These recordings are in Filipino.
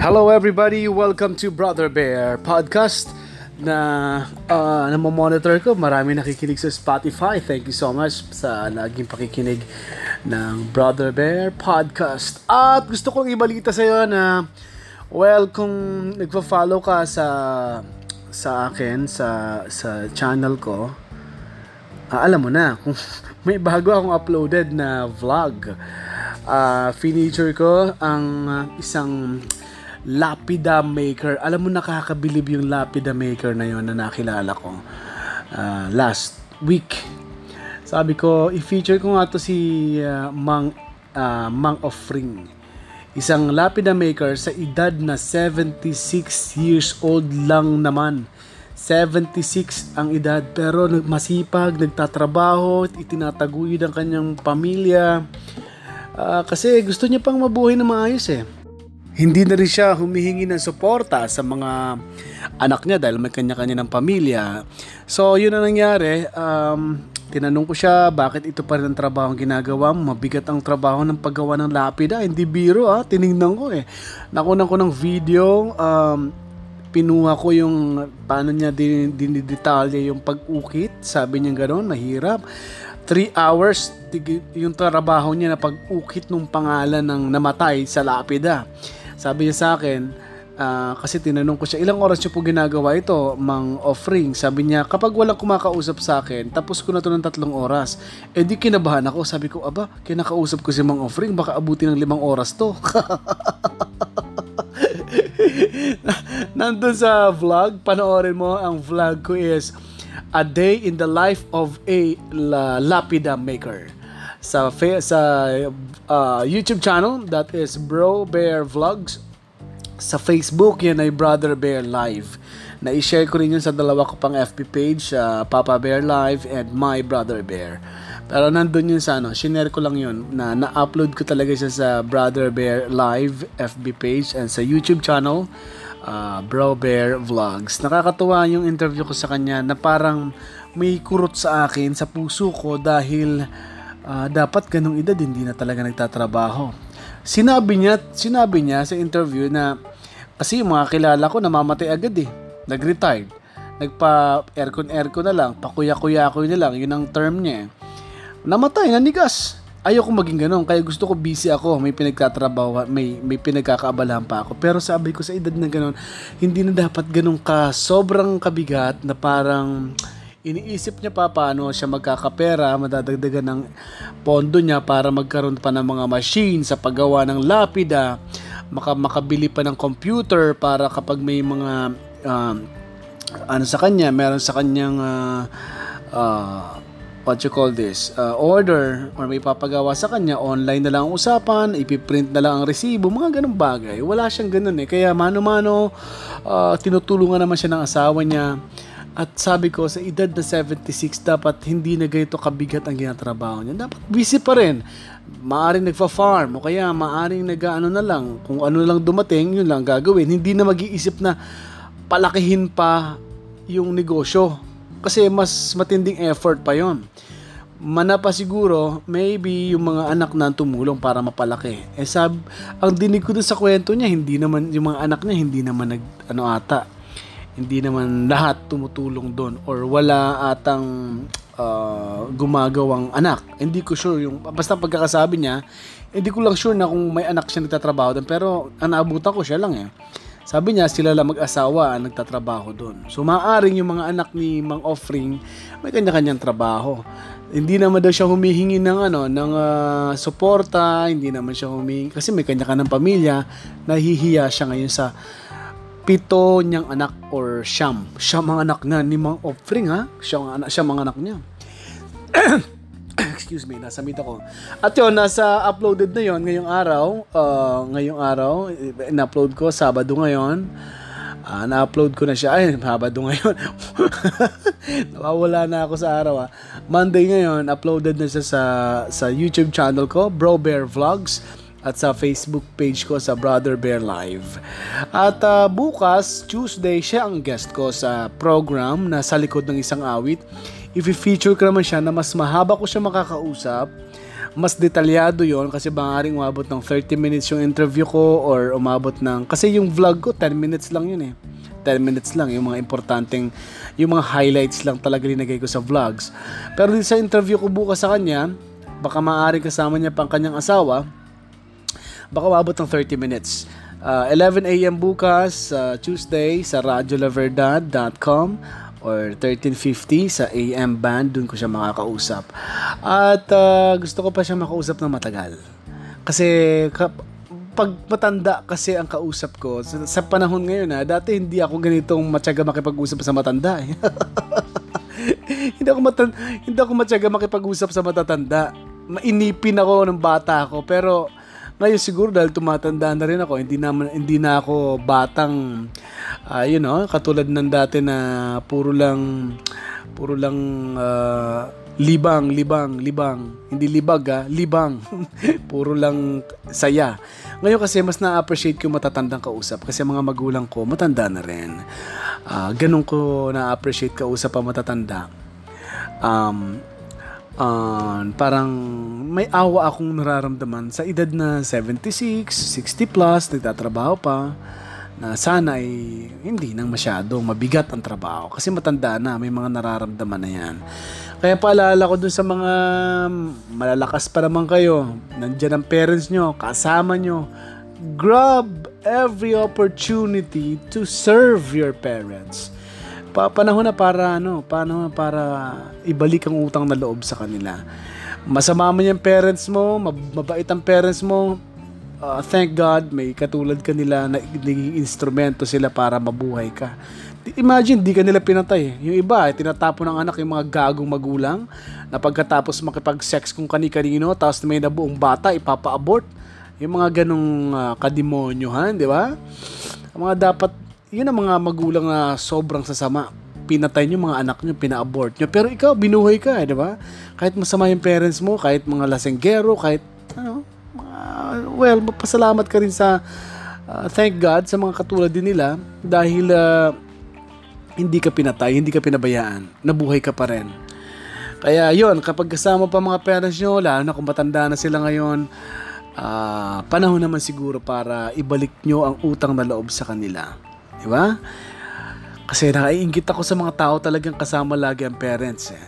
Hello everybody, welcome to Brother Bear Podcast na uh, namomonitor ko. Marami nakikinig sa Spotify. Thank you so much sa laging pakikinig ng Brother Bear Podcast. At gusto kong ibalita sa iyo na well, kung nagfa-follow ka sa sa akin sa sa channel ko, uh, alam mo na kung may bago akong uploaded na vlog. Uh, feature ko ang isang lapida maker. Alam mo nakakabilib yung lapida maker na yon na nakilala ko uh, last week. Sabi ko, i-feature ko nga to si uh, Mang uh, Mang Offring. Isang lapida maker sa edad na 76 years old lang naman. 76 ang edad pero masipag, nagtatrabaho, itinataguyod ang kanyang pamilya. Uh, kasi gusto niya pang mabuhay na maayos eh. Hindi na rin siya humihingi ng suporta sa mga anak niya dahil may kanya-kanya ng pamilya. So, yun ang nangyari. Um, tinanong ko siya, bakit ito pa rin ang trabaho ang ginagawa mo? Mabigat ang trabaho ng paggawa ng lapida. Hindi biro ha, tinignan ko eh. Nakunan ko ng video, um, pinuha ko yung paano niya din, dinidetalya yung pag-ukit. Sabi niya gano'n, mahirap. 3 hours yung trabaho niya na pag-ukit ng pangalan ng namatay sa lapida. Sabi niya sa akin, uh, kasi tinanong ko siya, ilang oras niyo po ginagawa ito, mang offering? Sabi niya, kapag walang kumakausap sa akin, tapos ko na to ng tatlong oras. Eh di kinabahan ako, sabi ko, aba, kinakausap ko si mang offering, baka abuti ng limang oras to. Nandun sa vlog, panoorin mo, ang vlog ko is A Day in the Life of a Lapida Maker sa sa uh, YouTube channel that is Bro Bear Vlogs. Sa Facebook yan ay Brother Bear Live. Na-share ko rin yun sa dalawa ko pang FB page, uh, Papa Bear Live and My Brother Bear. Pero nandun yun sa ano, shinare ko lang yun na na-upload ko talaga siya sa Brother Bear Live FB page and sa YouTube channel uh, Bro Bear Vlogs. Nakakatuwa yung interview ko sa kanya na parang may kurot sa akin sa puso ko dahil uh, dapat ganong edad hindi na talaga nagtatrabaho. Sinabi niya, sinabi niya sa interview na kasi yung mga kilala ko namamatay agad eh. Nag-retired. Nagpa aircon aircon na lang, pakuya-kuya ko na lang, yun ang term niya. Eh. Namatay, nanigas. Ayoko maging ganun, kaya gusto ko busy ako, may pinagtatrabaho, may may pinagkakaabalahan pa ako. Pero sabi ko sa edad na ganun, hindi na dapat ganun ka sobrang kabigat na parang iniisip niya pa paano siya magkakapera, madadagdagan ng pondo niya para magkaroon pa ng mga machine sa paggawa ng lapida, maka, makabili pa ng computer para kapag may mga uh, ano sa kanya, meron sa kanyang uh, uh, what you call this, uh, order or may papagawa sa kanya, online na lang ang usapan, ipiprint na lang ang resibo, mga ganong bagay. Wala siyang ganun eh. Kaya mano-mano, uh, tinutulungan naman siya ng asawa niya at sabi ko, sa edad na 76, dapat hindi na ganito kabigat ang ginatrabaho niya. Dapat busy pa rin. Maaring nagfa-farm o kaya maaring nag-ano na lang. Kung ano lang dumating, yun lang gagawin. Hindi na mag-iisip na palakihin pa yung negosyo. Kasi mas matinding effort pa yon. Mana pa siguro, maybe yung mga anak na tumulong para mapalaki. Eh sab, ang dinig ko sa kwento niya, hindi naman, yung mga anak niya, hindi naman nag, ano ata, hindi naman lahat tumutulong doon or wala atang uh, gumagawang anak. Hindi ko sure yung basta pagkakasabi niya, hindi ko lang sure na kung may anak siya nagtatrabaho doon pero ang naabutan ko siya lang eh. Sabi niya sila lang mag-asawa ang nagtatrabaho doon. So maaring yung mga anak ni Mang Offering may kanya-kanyang trabaho. Hindi naman daw siya humihingi ng ano ng uh, suporta, hindi naman siya humihingi kasi may kanya-kanyang pamilya, nahihiya siya ngayon sa pito niyang anak or siyam. Siyam ang anak na ni Mang Offering ha. Siyam ang anak, siyam ang anak niya. Excuse me, nasa meet ako. At yun, nasa uploaded na yon ngayong araw. Uh, ngayong araw, in-upload ko, Sabado ngayon. Uh, na-upload ko na siya. Ay, Sabado ngayon. Nawawala na ako sa araw. Ha. Monday ngayon, uploaded na siya sa, sa YouTube channel ko, Bro Bear Vlogs at sa Facebook page ko sa Brother Bear Live. At uh, bukas, Tuesday, siya ang guest ko sa program na sa likod ng isang awit. If i-feature ko naman siya na mas mahaba ko siya makakausap, mas detalyado yon kasi maaaring umabot ng 30 minutes yung interview ko or umabot ng kasi yung vlog ko 10 minutes lang yun eh 10 minutes lang yung mga importanteng yung mga highlights lang talaga linagay ko sa vlogs pero sa interview ko bukas sa kanya baka maaaring kasama niya pang kanyang asawa baka umabot ng 30 minutes uh, 11 a.m. bukas uh, Tuesday sa radiolaverdad.com or 1350 sa AM band, dun ko siya makakausap. At uh, gusto ko pa siya makausap ng matagal. Kasi ka, pag matanda kasi ang kausap ko, sa, sa panahon ngayon ha, dati hindi ako ganitong matyaga makipag-usap sa matanda. Eh. hindi ako matan hindi ako matyaga makipag-usap sa matatanda. Mainipin ako ng bata ako, pero ngayon siguro dahil tumatanda na rin ako, hindi na hindi na ako batang uh, you know, katulad ng dati na puro lang puro lang uh, libang, libang, libang. Hindi libag ah, libang. puro lang saya. Ngayon kasi mas na-appreciate ko matatandang kausap kasi mga magulang ko matanda na rin. Uh, ganun ko na-appreciate kausap ang matatanda. Um, uh, parang may awa akong nararamdaman sa edad na 76, 60 plus, nagtatrabaho pa, na sana ay hindi nang masyadong mabigat ang trabaho kasi matanda na, may mga nararamdaman na yan. Kaya paalala ko dun sa mga malalakas pa naman kayo, nandyan ang parents nyo, kasama nyo, grab every opportunity to serve your parents pa panahon na para ano, paano para ibalik ang utang na loob sa kanila. Masama man yung parents mo, mabait ang parents mo, uh, thank God may katulad kanila na naging instrumento sila para mabuhay ka. Imagine, di ka nila pinatay. Yung iba, eh, tinatapon ng anak yung mga gagong magulang na pagkatapos makipag-sex kung kani-kanino, tapos may nabuong bata, ipapa-abort. Yung mga ganong uh, kademonyohan, di ba? Mga dapat yun ang mga magulang na sobrang sasama. Pinatay nyo mga anak nyo, pina-abort nyo. Pero ikaw, binuhay ka, eh, di ba? Kahit masama yung parents mo, kahit mga lasenggero, kahit, ano, mga, well, pasalamat ka rin sa, uh, thank God, sa mga katulad din nila, dahil, uh, hindi ka pinatay, hindi ka pinabayaan, nabuhay ka pa rin. Kaya yon kapag kasama pa mga parents nyo, lalo na kung matanda na sila ngayon, uh, panahon naman siguro para ibalik nyo ang utang na loob sa kanila. Di ba? Kasi nakaiingit ako sa mga tao talagang kasama lagi ang parents. Eh.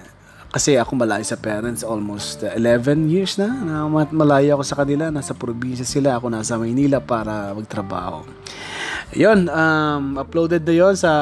Kasi ako malayo sa parents almost 11 years na. na malayo ako sa kanila. Nasa probinsya sila. Ako nasa Maynila para magtrabaho. Yun, um, uploaded na yon sa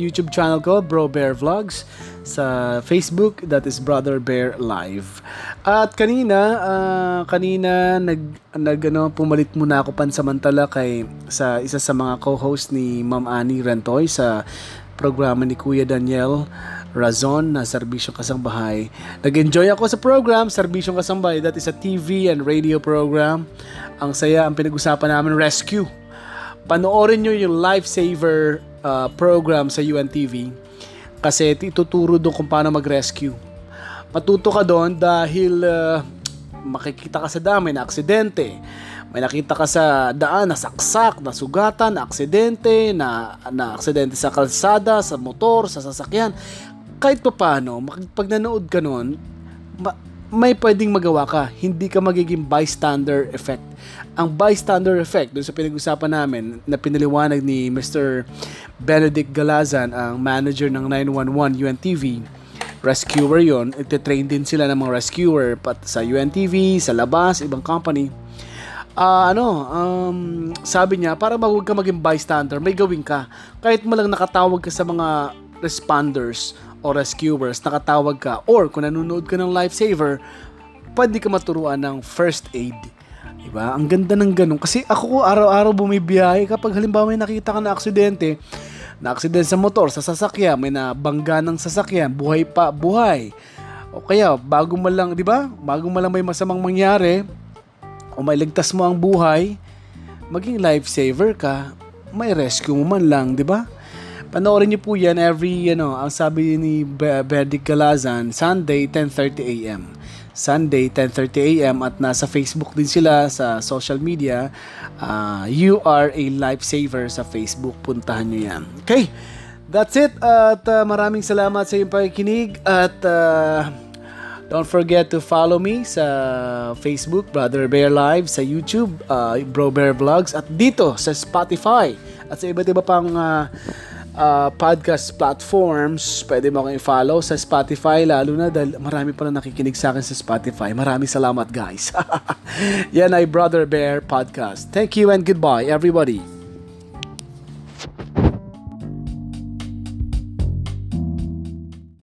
YouTube channel ko, Bro Bear Vlogs. Sa Facebook, that is Brother Bear Live. At kanina, uh, kanina nag, nag ano, pumalit muna ako pansamantala kay sa isa sa mga co-host ni Ma'am Annie Rentoy sa programa ni Kuya Daniel Razon na Serbisyong Kasangbahay. Nag-enjoy ako sa program, Serbisyong Kasangbahay. That is a TV and radio program. Ang saya, ang pinag-usapan namin, rescue panoorin nyo yung lifesaver uh, program sa UNTV kasi ituturo doon kung paano mag-rescue. Matuto ka doon dahil uh, makikita ka sa dami na aksidente. May nakita ka sa daan na saksak, na sugatan, na aksidente, na, na aksidente sa kalsada, sa motor, sa sasakyan. Kahit pa paano, pag nanood ka noon, may pwedeng magawa ka. Hindi ka magiging bystander effect. Ang bystander effect, dun sa pinag-usapan namin, na pinaliwanag ni Mr. Benedict Galazan, ang manager ng 911 UNTV, rescuer yon Ite-train din sila ng mga rescuer pat sa UNTV, sa labas, ibang company. Uh, ano, um, sabi niya, para wag ka maging bystander, may gawin ka. Kahit mo lang nakatawag ka sa mga responders o rescuers, nakatawag ka, or kung nanonood ka ng lifesaver, pwede ka maturuan ng first aid. Diba? Ang ganda ng ganun. Kasi ako araw-araw bumibiyahe kapag halimbawa may nakita ka na aksidente, na aksidente sa motor, sa sasakyan, may nabangga ng sasakyan, buhay pa, buhay. O kaya, bago mo lang, di ba? Bago mo lang may masamang mangyari, o may ligtas mo ang buhay, maging lifesaver ka, may rescue mo man lang, di ba? Panoorin niyo po yan every, ano, ang sabi ni Berdic Galazan, Sunday, 10.30 a.m. Sunday, 10.30 a.m. at nasa Facebook din sila sa social media. Uh, you are a lifesaver sa Facebook. Puntahan nyo yan. Okay, that's it. At uh, maraming salamat sa iyong pakikinig at uh, Don't forget to follow me sa Facebook, Brother Bear Live, sa YouTube, uh, Bro Bear Vlogs, at dito sa Spotify, at sa iba't iba pang uh, uh, podcast platforms, pwede mo akong i-follow sa Spotify, lalo na dahil marami pa na nakikinig sa akin sa Spotify. Maraming salamat guys. Yan ay Brother Bear Podcast. Thank you and goodbye everybody.